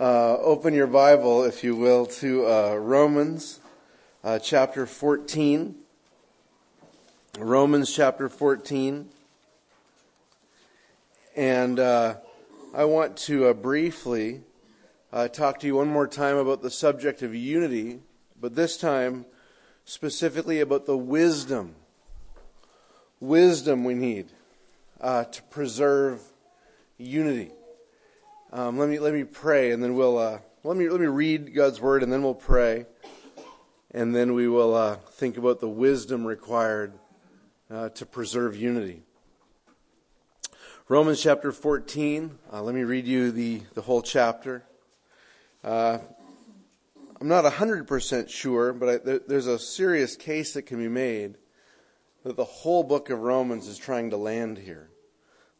Uh, open your Bible, if you will, to uh, Romans uh, chapter 14. Romans chapter 14. And uh, I want to uh, briefly uh, talk to you one more time about the subject of unity, but this time specifically about the wisdom. Wisdom we need to preserve unity. Um, let me let me pray, and then we'll uh, let me let me read God's word, and then we'll pray, and then we will uh, think about the wisdom required uh, to preserve unity. Romans chapter 14. Uh, let me read you the the whole chapter. Uh, I'm not 100% sure, but I, there, there's a serious case that can be made that the whole book of Romans is trying to land here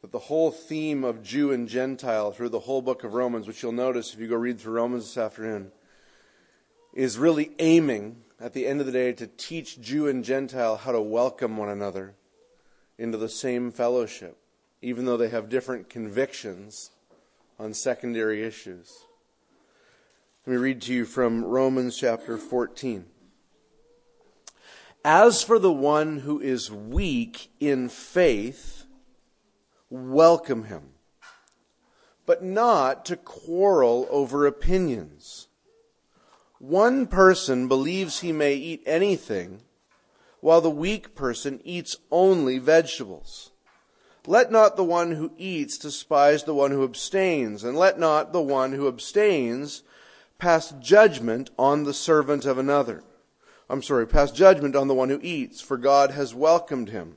that the whole theme of Jew and Gentile through the whole book of Romans, which you'll notice if you go read through Romans this afternoon, is really aiming at the end of the day to teach Jew and Gentile how to welcome one another into the same fellowship, even though they have different convictions on secondary issues. Let me read to you from Romans chapter 14. As for the one who is weak in faith, welcome him, but not to quarrel over opinions. One person believes he may eat anything, while the weak person eats only vegetables. Let not the one who eats despise the one who abstains, and let not the one who abstains pass judgment on the servant of another. I'm sorry, pass judgment on the one who eats, for God has welcomed him.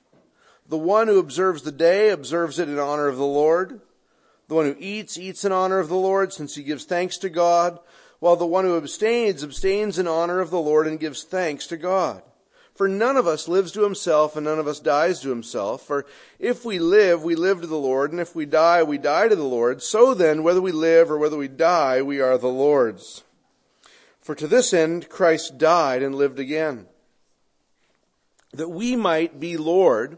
the one who observes the day observes it in honor of the Lord. The one who eats, eats in honor of the Lord, since he gives thanks to God, while the one who abstains, abstains in honor of the Lord and gives thanks to God. For none of us lives to himself, and none of us dies to himself. For if we live, we live to the Lord, and if we die, we die to the Lord. So then, whether we live or whether we die, we are the Lord's. For to this end Christ died and lived again, that we might be Lord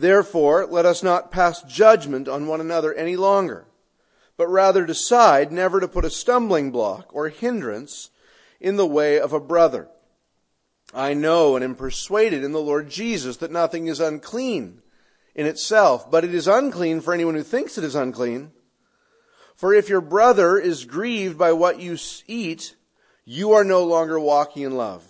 Therefore, let us not pass judgment on one another any longer, but rather decide never to put a stumbling block or hindrance in the way of a brother. I know and am persuaded in the Lord Jesus that nothing is unclean in itself, but it is unclean for anyone who thinks it is unclean. For if your brother is grieved by what you eat, you are no longer walking in love.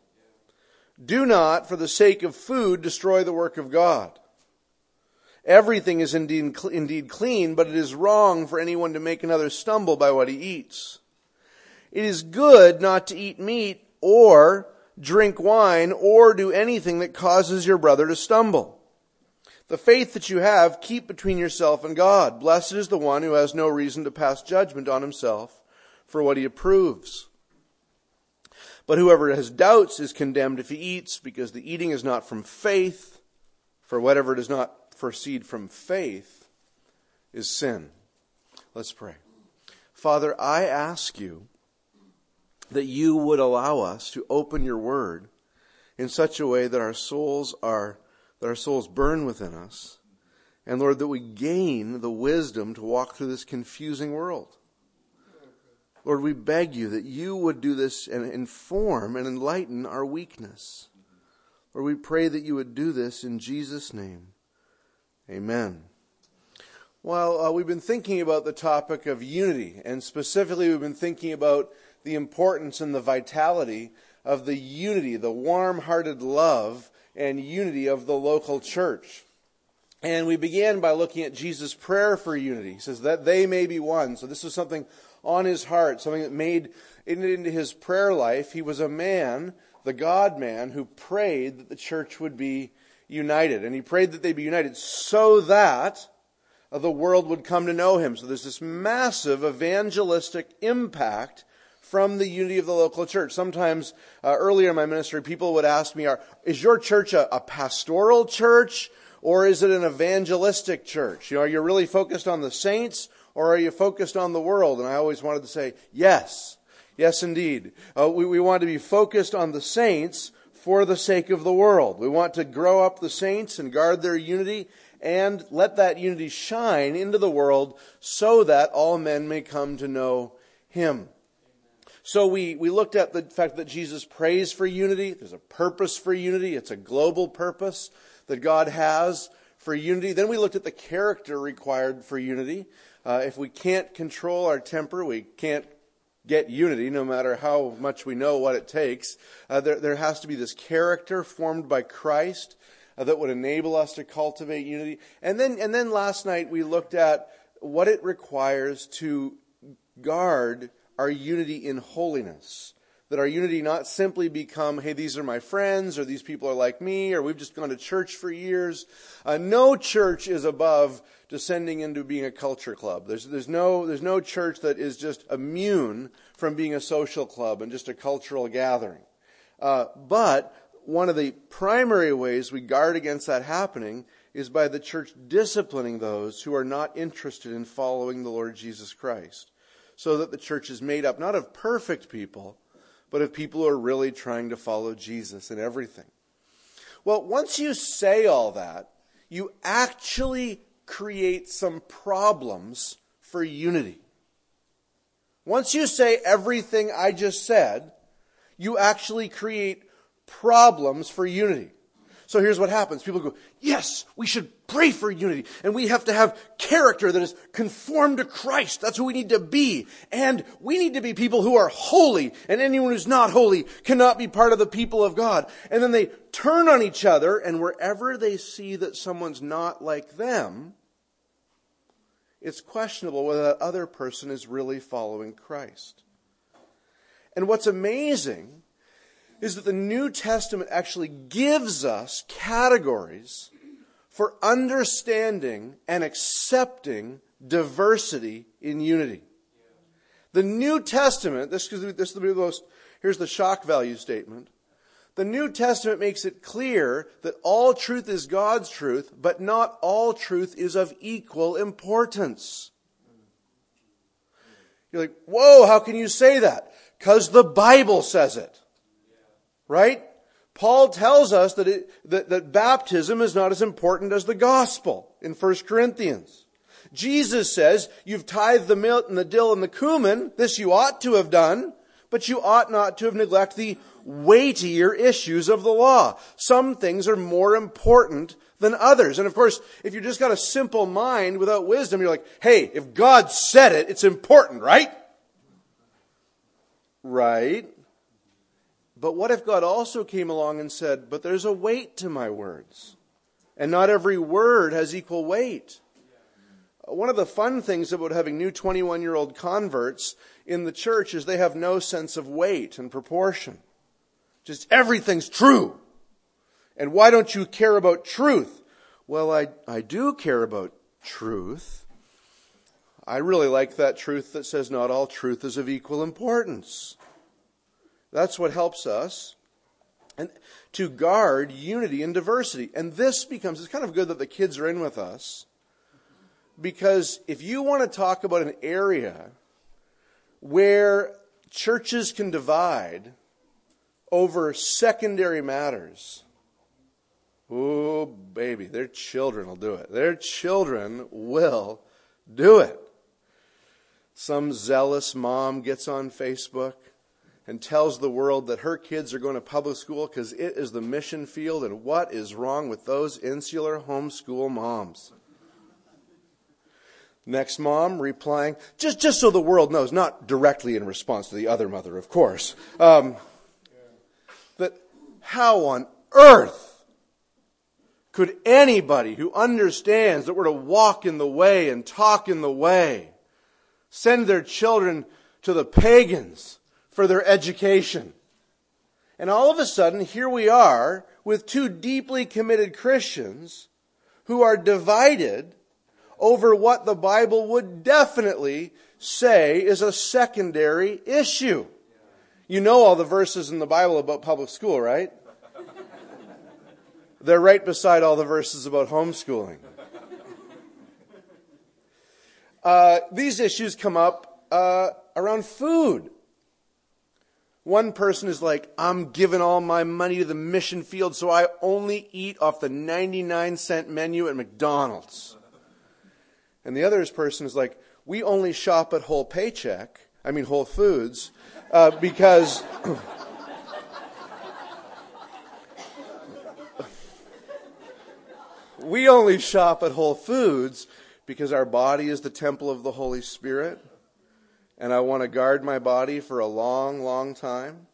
Do not, for the sake of food, destroy the work of God. Everything is indeed, indeed clean, but it is wrong for anyone to make another stumble by what he eats. It is good not to eat meat or drink wine or do anything that causes your brother to stumble. The faith that you have, keep between yourself and God. Blessed is the one who has no reason to pass judgment on himself for what he approves. But whoever has doubts is condemned if he eats, because the eating is not from faith, for whatever does not proceed from faith is sin. Let's pray. Father, I ask you that you would allow us to open your word in such a way that our souls are that our souls burn within us, and Lord, that we gain the wisdom to walk through this confusing world. Lord, we beg you that you would do this and inform and enlighten our weakness. Lord, we pray that you would do this in Jesus' name. Amen. Well, uh, we've been thinking about the topic of unity, and specifically, we've been thinking about the importance and the vitality of the unity, the warm hearted love and unity of the local church. And we began by looking at Jesus' prayer for unity. He says, that they may be one. So this was something on his heart, something that made it into his prayer life. He was a man, the God man, who prayed that the church would be united. And he prayed that they be united so that the world would come to know him. So there's this massive evangelistic impact from the unity of the local church. Sometimes uh, earlier in my ministry, people would ask me, is your church a, a pastoral church or is it an evangelistic church? You know, are you really focused on the saints or are you focused on the world? And I always wanted to say, yes. Yes, indeed. Uh, we, we want to be focused on the saints for the sake of the world. We want to grow up the saints and guard their unity and let that unity shine into the world so that all men may come to know him. So we, we looked at the fact that Jesus prays for unity. There's a purpose for unity. It's a global purpose that God has for unity. Then we looked at the character required for unity. Uh, if we can't control our temper, we can't get unity, no matter how much we know what it takes. Uh, there, there has to be this character formed by Christ uh, that would enable us to cultivate unity. And then, and then last night we looked at what it requires to guard our unity in holiness. That our unity not simply become, hey, these are my friends, or these people are like me, or we've just gone to church for years. Uh, no church is above descending into being a culture club. There's, there's, no, there's no church that is just immune from being a social club and just a cultural gathering. Uh, but one of the primary ways we guard against that happening is by the church disciplining those who are not interested in following the Lord Jesus Christ so that the church is made up not of perfect people, but of people who are really trying to follow Jesus in everything. Well, once you say all that, you actually create some problems for unity. Once you say everything I just said, you actually create problems for unity. So here's what happens. People go, yes, we should pray for unity. And we have to have character that is conformed to Christ. That's who we need to be. And we need to be people who are holy. And anyone who's not holy cannot be part of the people of God. And then they turn on each other and wherever they see that someone's not like them, it's questionable whether that other person is really following Christ. And what's amazing is that the New Testament actually gives us categories for understanding and accepting diversity in unity. The New Testament, this, this be the most, here's the shock value statement. The New Testament makes it clear that all truth is God's truth, but not all truth is of equal importance. You're like, whoa, how can you say that? Because the Bible says it. Right? Paul tells us that, it, that, that baptism is not as important as the gospel in 1 Corinthians. Jesus says, you've tithed the milk and the dill and the cumin. This you ought to have done, but you ought not to have neglected the weightier issues of the law. Some things are more important than others. And of course, if you just got a simple mind without wisdom, you're like, hey, if God said it, it's important, right? Right. But what if God also came along and said, But there's a weight to my words, and not every word has equal weight? One of the fun things about having new 21 year old converts in the church is they have no sense of weight and proportion. Just everything's true. And why don't you care about truth? Well, I, I do care about truth. I really like that truth that says not all truth is of equal importance. That's what helps us and to guard unity and diversity. And this becomes, it's kind of good that the kids are in with us because if you want to talk about an area where churches can divide over secondary matters, oh baby, their children will do it. Their children will do it. Some zealous mom gets on Facebook and tells the world that her kids are going to public school because it is the mission field, and what is wrong with those insular homeschool moms? Next mom replying, just, just so the world knows, not directly in response to the other mother, of course, um, that how on earth could anybody who understands that we're to walk in the way and talk in the way send their children to the pagans for their education? And all of a sudden, here we are with two deeply committed Christians who are divided over what the Bible would definitely say is a secondary issue. You know all the verses in the Bible about public school, right? They're right beside all the verses about homeschooling. Uh, these issues come up uh, around food. One person is like, I'm giving all my money to the mission field, so I only eat off the 99 cent menu at McDonald's. And the other person is like, we only shop at Whole Paycheck, I mean Whole Foods, uh, because. we only shop at Whole Foods because our body is the temple of the Holy Spirit, and I want to guard my body for a long, long time.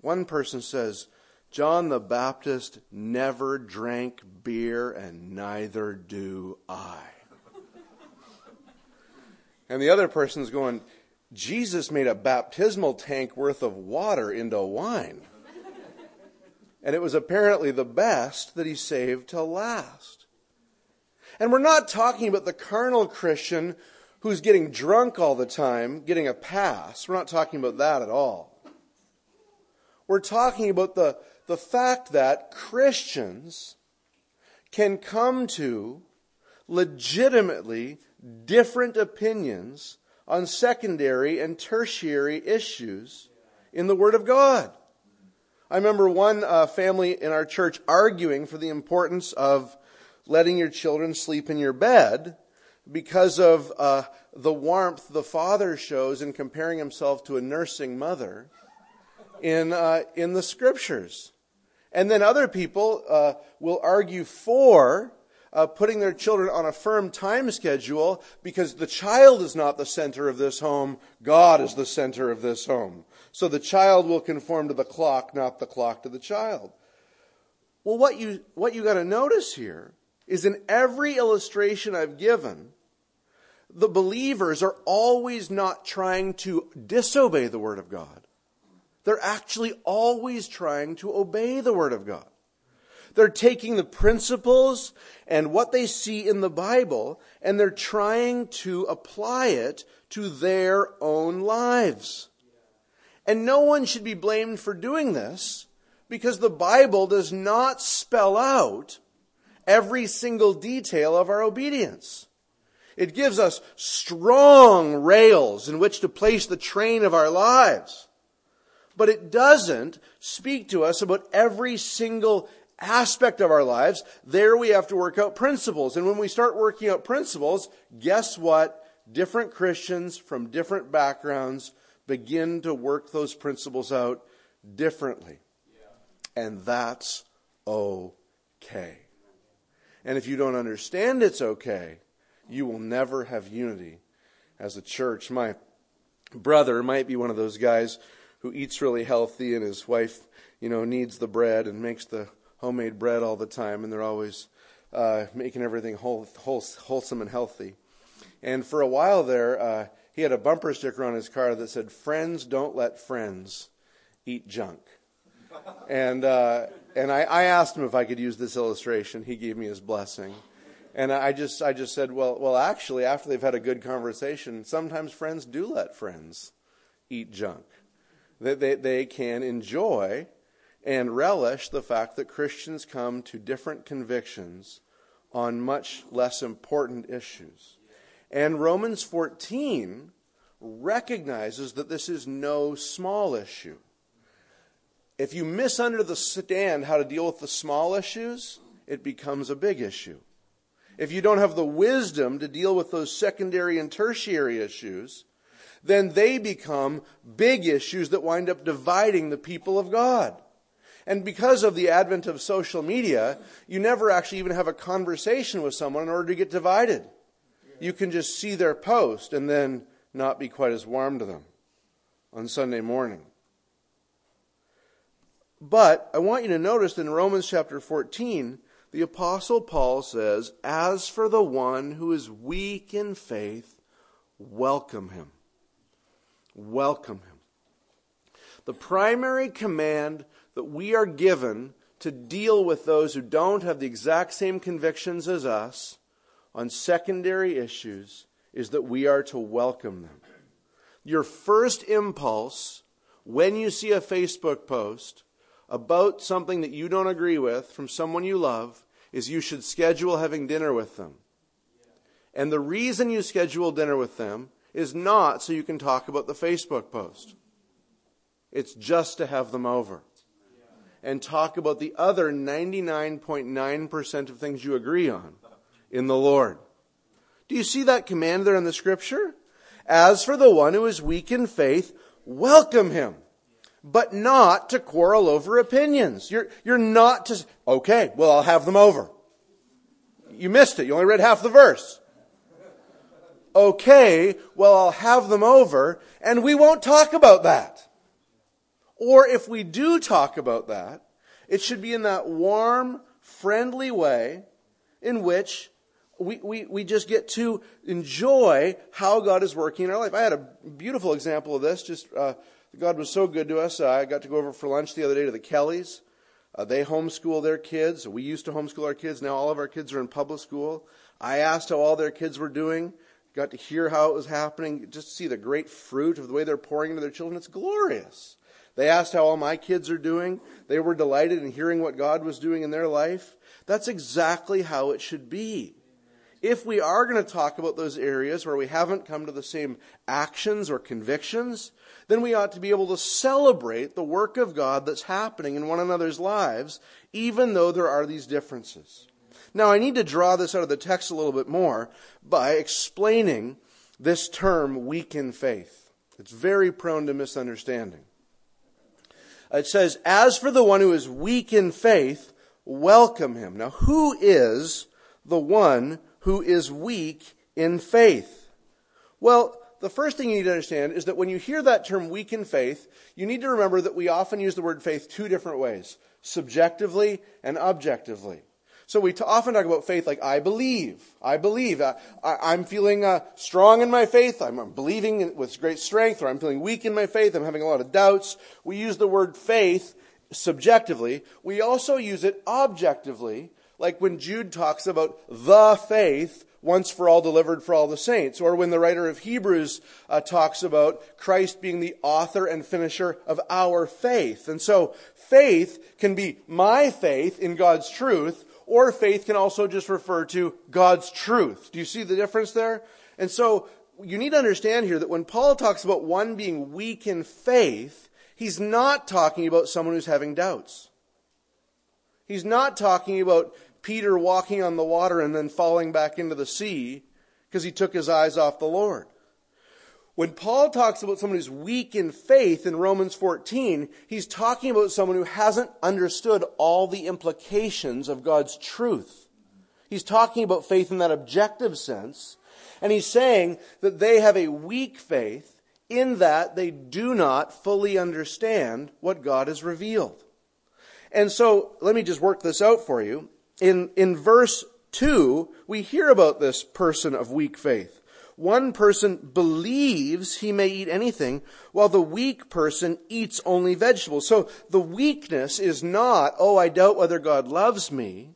One person says, John the Baptist never drank beer, and neither do I. And the other person's going, Jesus made a baptismal tank worth of water into wine. And it was apparently the best that he saved to last. And we're not talking about the carnal Christian who's getting drunk all the time, getting a pass. We're not talking about that at all. We're talking about the, the fact that Christians can come to legitimately different opinions on secondary and tertiary issues in the Word of God. I remember one uh, family in our church arguing for the importance of letting your children sleep in your bed because of uh, the warmth the father shows in comparing himself to a nursing mother in, uh, in the scriptures. And then other people uh, will argue for uh, putting their children on a firm time schedule because the child is not the center of this home, God is the center of this home. So the child will conform to the clock, not the clock to the child. Well, what you, what you got to notice here is in every illustration I've given, the believers are always not trying to disobey the Word of God. They're actually always trying to obey the Word of God. They're taking the principles and what they see in the Bible and they're trying to apply it to their own lives. And no one should be blamed for doing this because the Bible does not spell out every single detail of our obedience. It gives us strong rails in which to place the train of our lives. But it doesn't speak to us about every single aspect of our lives, there we have to work out principles. And when we start working out principles, guess what? Different Christians from different backgrounds begin to work those principles out differently. Yeah. And that's okay. And if you don't understand it's okay, you will never have unity as a church. My brother might be one of those guys who eats really healthy and his wife, you know, needs the bread and makes the homemade bread all the time, and they're always uh, making everything whole, whole, wholesome and healthy. And for a while there, uh, he had a bumper sticker on his car that said, "Friends don't let friends eat junk." and uh, and I, I asked him if I could use this illustration. He gave me his blessing. And I just I just said, well, well, actually, after they've had a good conversation, sometimes friends do let friends eat junk. That they, they can enjoy and relish the fact that Christians come to different convictions on much less important issues. And Romans 14 recognizes that this is no small issue. If you misunderstand how to deal with the small issues, it becomes a big issue. If you don't have the wisdom to deal with those secondary and tertiary issues, then they become big issues that wind up dividing the people of God. And because of the advent of social media, you never actually even have a conversation with someone in order to get divided. You can just see their post and then not be quite as warm to them on Sunday morning. But I want you to notice in Romans chapter 14, the Apostle Paul says, As for the one who is weak in faith, welcome him. Welcome him. The primary command that we are given to deal with those who don't have the exact same convictions as us on secondary issues is that we are to welcome them. Your first impulse when you see a Facebook post about something that you don't agree with from someone you love is you should schedule having dinner with them. And the reason you schedule dinner with them is not so you can talk about the Facebook post. It's just to have them over and talk about the other 99.9% of things you agree on in the Lord. Do you see that command there in the scripture? As for the one who is weak in faith, welcome him but not to quarrel over opinions. You're, you're not to, okay, well, I'll have them over. You missed it. You only read half the verse. Okay, well, I'll have them over, and we won't talk about that. Or if we do talk about that, it should be in that warm, friendly way in which we, we, we just get to enjoy how God is working in our life. I had a beautiful example of this just uh, God was so good to us. I got to go over for lunch the other day to the Kellys. Uh, they homeschool their kids. We used to homeschool our kids. Now all of our kids are in public school. I asked how all their kids were doing. Got to hear how it was happening. Just see the great fruit of the way they're pouring into their children. It's glorious. They asked how all my kids are doing. They were delighted in hearing what God was doing in their life. That's exactly how it should be if we are going to talk about those areas where we haven't come to the same actions or convictions, then we ought to be able to celebrate the work of God that's happening in one another's lives, even though there are these differences. Now, I need to draw this out of the text a little bit more by explaining this term, weak in faith. It's very prone to misunderstanding. It says, As for the one who is weak in faith, welcome him. Now, who is the one who is weak in faith? Well, the first thing you need to understand is that when you hear that term weak in faith, you need to remember that we often use the word faith two different ways subjectively and objectively. So we often talk about faith like, I believe. I believe. Uh, I, am feeling uh, strong in my faith. I'm, I'm believing with great strength, or I'm feeling weak in my faith. I'm having a lot of doubts. We use the word faith subjectively. We also use it objectively like when Jude talks about the faith once for all delivered for all the saints, or when the writer of Hebrews uh, talks about Christ being the author and finisher of our faith. And so faith can be my faith in God's truth, or faith can also just refer to God's truth. Do you see the difference there? And so you need to understand here that when Paul talks about one being weak in faith, he's not talking about someone who's having doubts. He's not talking about Peter walking on the water and then falling back into the sea because he took his eyes off the Lord. When Paul talks about someone who's weak in faith in Romans 14, he's talking about someone who hasn't understood all the implications of God's truth. He's talking about faith in that objective sense, and he's saying that they have a weak faith in that they do not fully understand what God has revealed. And so, let me just work this out for you in, in verse 2, we hear about this person of weak faith. One person believes he may eat anything, while the weak person eats only vegetables. So the weakness is not, oh, I doubt whether God loves me.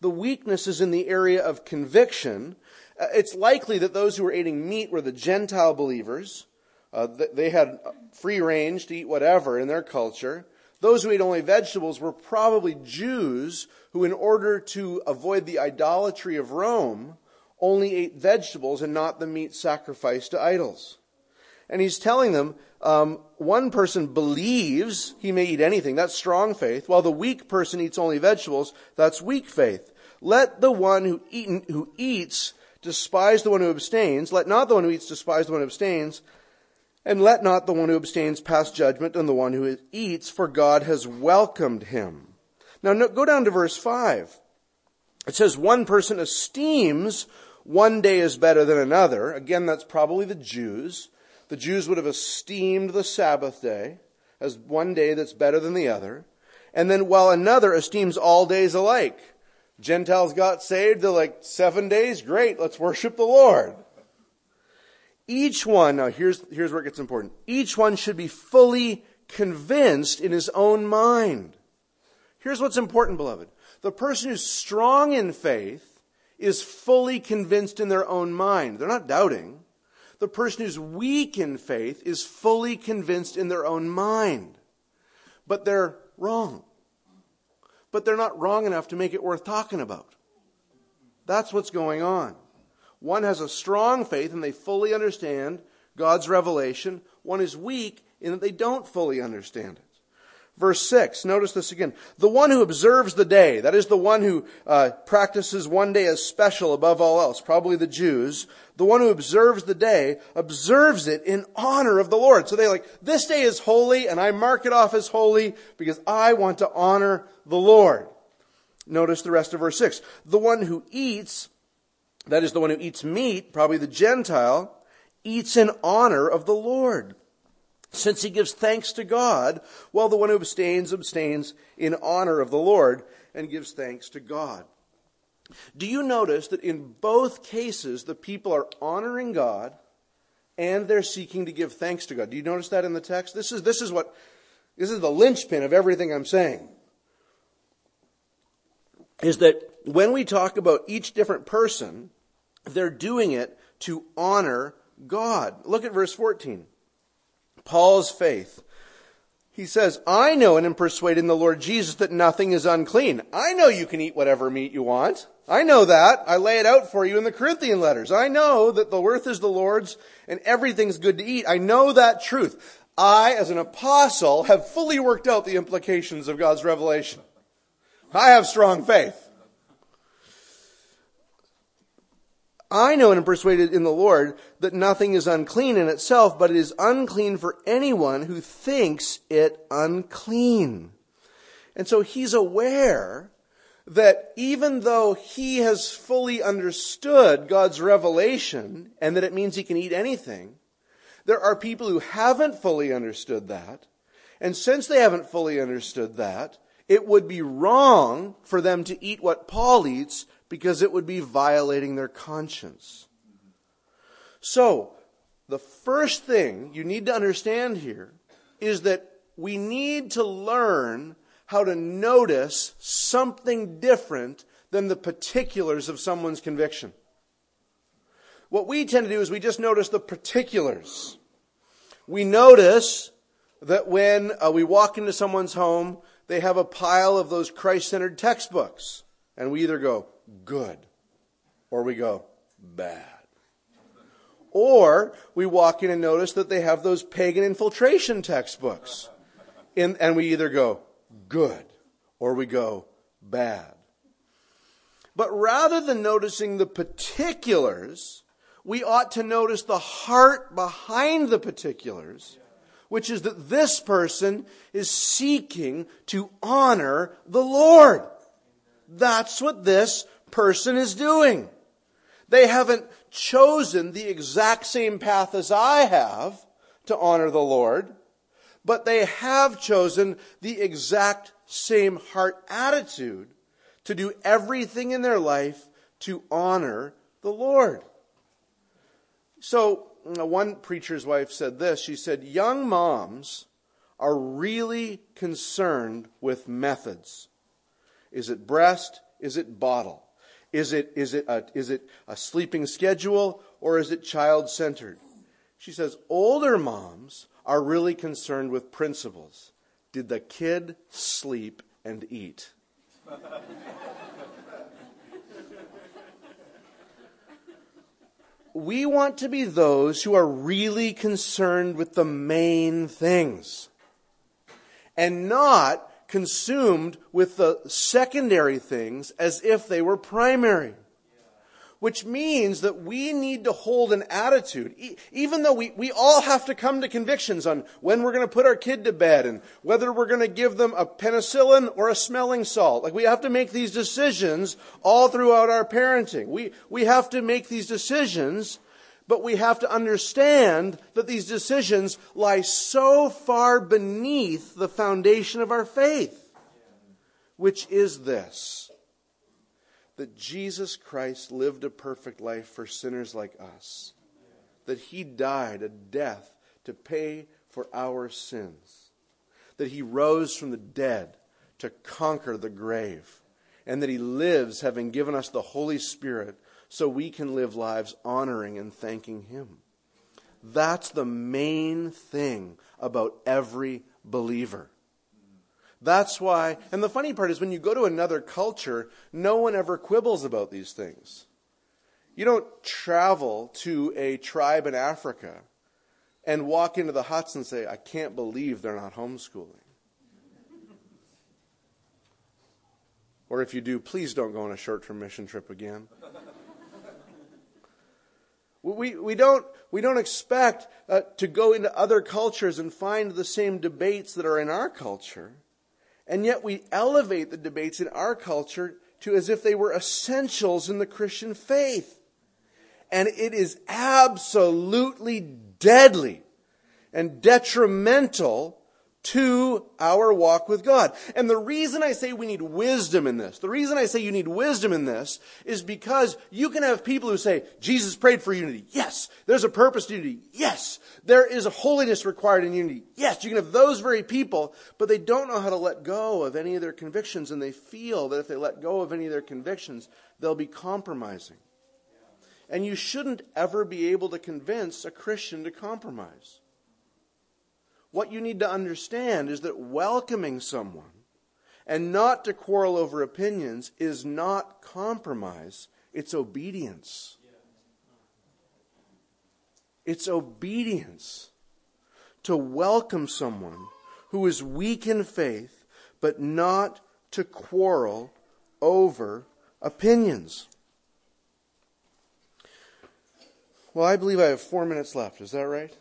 The weakness is in the area of conviction. Uh, it's likely that those who were eating meat were the Gentile believers. Uh, they had free range to eat whatever in their culture. Those who ate only vegetables were probably Jews who, in order to avoid the idolatry of Rome, only ate vegetables and not the meat sacrificed to idols. And he's telling them um, one person believes he may eat anything. That's strong faith, while the weak person eats only vegetables. That's weak faith. Let the one who, who eats despise the one who abstains. Let not the one who eats despise the one who abstains. And let not the one who abstains pass judgment on the one who eats, for God has welcomed him. Now go down to verse 5. It says, one person esteems one day as better than another. Again, that's probably the Jews. The Jews would have esteemed the Sabbath day as one day that's better than the other. And then while another esteems all days alike. Gentiles got saved, they're like, seven days? Great, let's worship the Lord. Each one, now here's, here's where it gets important. Each one should be fully convinced in his own mind. Here's what's important, beloved. The person who's strong in faith is fully convinced in their own mind. They're not doubting. The person who's weak in faith is fully convinced in their own mind. But they're wrong. But they're not wrong enough to make it worth talking about. That's what's going on. One has a strong faith and they fully understand God's revelation. One is weak in that they don't fully understand it. Verse 6, notice this again. The one who observes the day, that is the one who uh, practices one day as special above all else, probably the Jews, the one who observes the day, observes it in honor of the Lord. So they like, this day is holy and I mark it off as holy because I want to honor the Lord. Notice the rest of verse 6. The one who eats, that is the one who eats meat, probably the Gentile, eats in honor of the Lord since he gives thanks to God, while the one who abstains abstains in honor of the Lord and gives thanks to God. Do you notice that in both cases the people are honoring God and they're seeking to give thanks to God? Do you notice that in the text? This is, this is what, this is the linchpin of everything I'm saying. Is that when we talk about each different person, they're doing it to honor God. Look at verse 14. Paul's faith. He says, I know and am persuaded in the Lord Jesus that nothing is unclean. I know you can eat whatever meat you want. I know that. I lay it out for you in the Corinthian letters. I know that the earth is the Lord's and everything's good to eat. I know that truth. I, as an apostle, have fully worked out the implications of God's revelation. I have strong faith. I know and am persuaded in the Lord that nothing is unclean in itself, but it is unclean for anyone who thinks it unclean. And so he's aware that even though he has fully understood God's revelation and that it means he can eat anything, there are people who haven't fully understood that. And since they haven't fully understood that, it would be wrong for them to eat what Paul eats because it would be violating their conscience. So, the first thing you need to understand here is that we need to learn how to notice something different than the particulars of someone's conviction. What we tend to do is we just notice the particulars. We notice that when uh, we walk into someone's home, they have a pile of those Christ centered textbooks. And we either go, good, or we go, bad. Or we walk in and notice that they have those pagan infiltration textbooks. In, and we either go, good, or we go, bad. But rather than noticing the particulars, we ought to notice the heart behind the particulars, which is that this person is seeking to honor the Lord. That's what this person is doing. They haven't chosen the exact same path as I have to honor the Lord, but they have chosen the exact same heart attitude to do everything in their life to honor the Lord. So, one preacher's wife said this. She said, Young moms are really concerned with methods. Is it breast? Is it bottle? Is it, is it, a, is it a sleeping schedule or is it child centered? She says older moms are really concerned with principles. Did the kid sleep and eat? we want to be those who are really concerned with the main things and not consumed with the secondary things as if they were primary which means that we need to hold an attitude, even though we, we all have to come to convictions on when we're going to put our kid to bed and whether we're going to give them a penicillin or a smelling salt. Like we have to make these decisions all throughout our parenting. We, we have to make these decisions, but we have to understand that these decisions lie so far beneath the foundation of our faith, which is this that Jesus Christ lived a perfect life for sinners like us, that he died a death to pay for our sins, that he rose from the dead to conquer the grave, and that he lives having given us the Holy Spirit so we can live lives honoring and thanking him. That's the main thing about every believer. That's why, and the funny part is when you go to another culture, no one ever quibbles about these things. You don't travel to a tribe in Africa and walk into the huts and say, I can't believe they're not homeschooling. Or if you do, please don't go on a short term mission trip again. We, we, don't, we don't expect uh, to go into other cultures and find the same debates that are in our culture. And yet we elevate the debates in our culture to as if they were essentials in the Christian faith. And it is absolutely deadly and detrimental to our walk with God. And the reason I say we need wisdom in this, the reason I say you need wisdom in this is because you can have people who say, Jesus prayed for unity. Yes. There's a purpose to unity. Yes. There is a holiness required in unity. Yes. You can have those very people, but they don't know how to let go of any of their convictions and they feel that if they let go of any of their convictions, they'll be compromising. And you shouldn't ever be able to convince a Christian to compromise. What you need to understand is that welcoming someone and not to quarrel over opinions is not compromise, it's obedience. It's obedience to welcome someone who is weak in faith, but not to quarrel over opinions. Well, I believe I have four minutes left. Is that right?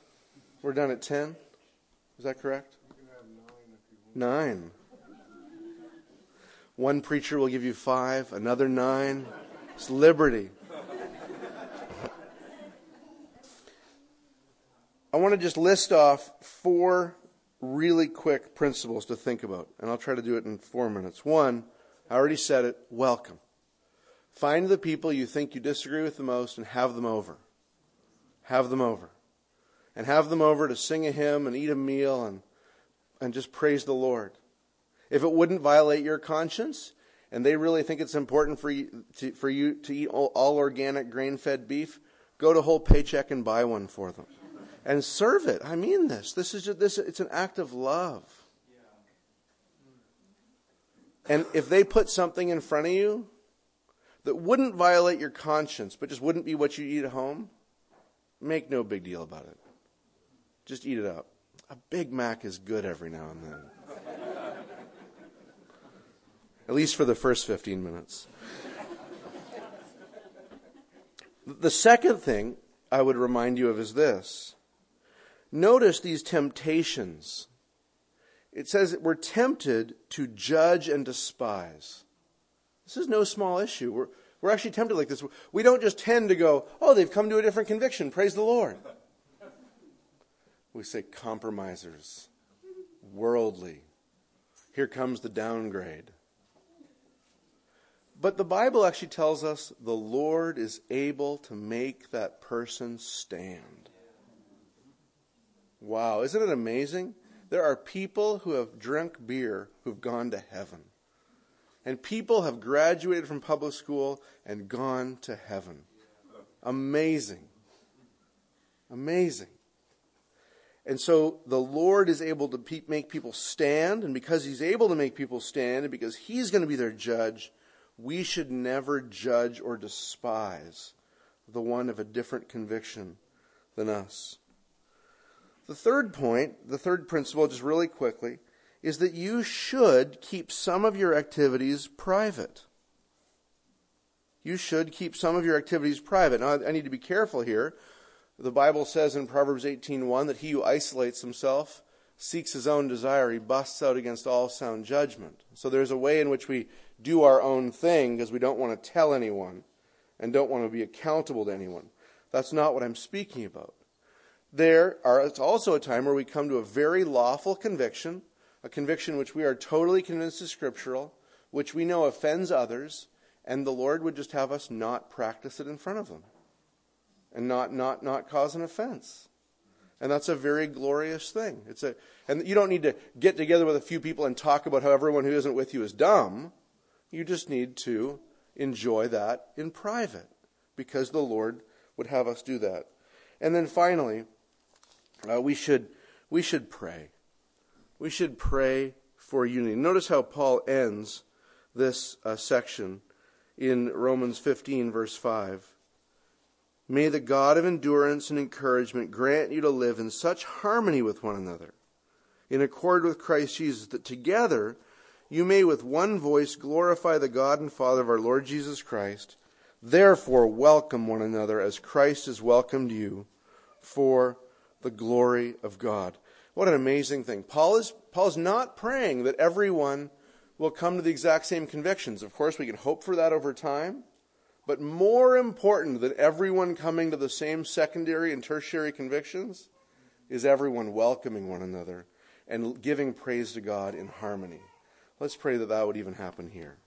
We're done at 10? Is that correct? Nine. One preacher will give you five, another nine. It's liberty. I want to just list off four really quick principles to think about, and I'll try to do it in four minutes. One, I already said it welcome. Find the people you think you disagree with the most and have them over. Have them over and have them over to sing a hymn and eat a meal and, and just praise the Lord. If it wouldn't violate your conscience, and they really think it's important for you to, for you to eat all, all organic grain fed beef, go to Whole Paycheck and buy one for them. And serve it. I mean this. This is just, this. It's an act of love. And if they put something in front of you that wouldn't violate your conscience, but just wouldn't be what you eat at home, make no big deal about it. Just eat it up. A Big Mac is good every now and then. At least for the first 15 minutes. The second thing I would remind you of is this. Notice these temptations. It says that we're tempted to judge and despise. This is no small issue. We're, we're actually tempted like this. We don't just tend to go, oh, they've come to a different conviction. Praise the Lord we say compromisers, worldly. Here comes the downgrade. But the Bible actually tells us the Lord is able to make that person stand. Wow, isn't it amazing? There are people who have drunk beer who've gone to heaven. And people have graduated from public school and gone to heaven. Amazing. Amazing. And so the Lord is able to pe- make people stand, and because He's able to make people stand, and because He's going to be their judge, we should never judge or despise the one of a different conviction than us. The third point, the third principle, just really quickly, is that you should keep some of your activities private. You should keep some of your activities private. Now, I need to be careful here. The Bible says in Proverbs 18:1 that he who isolates himself seeks his own desire, he busts out against all sound judgment. So there's a way in which we do our own thing because we don't want to tell anyone and don't want to be accountable to anyone. That's not what I'm speaking about. There are, it's also a time where we come to a very lawful conviction, a conviction which we are totally convinced is scriptural, which we know offends others, and the Lord would just have us not practice it in front of them and not, not, not cause an offense. And that's a very glorious thing. It's a, and you don't need to get together with a few people and talk about how everyone who isn't with you is dumb. You just need to enjoy that in private because the Lord would have us do that. And then finally, uh, we should we should pray. We should pray for unity. Notice how Paul ends this uh, section in Romans 15, verse 5. May the God of endurance and encouragement grant you to live in such harmony with one another, in accord with Christ Jesus, that together you may with one voice glorify the God and Father of our Lord Jesus Christ. Therefore, welcome one another as Christ has welcomed you for the glory of God. What an amazing thing. Paul is, Paul is not praying that everyone will come to the exact same convictions. Of course, we can hope for that over time. But more important than everyone coming to the same secondary and tertiary convictions is everyone welcoming one another and giving praise to God in harmony. Let's pray that that would even happen here.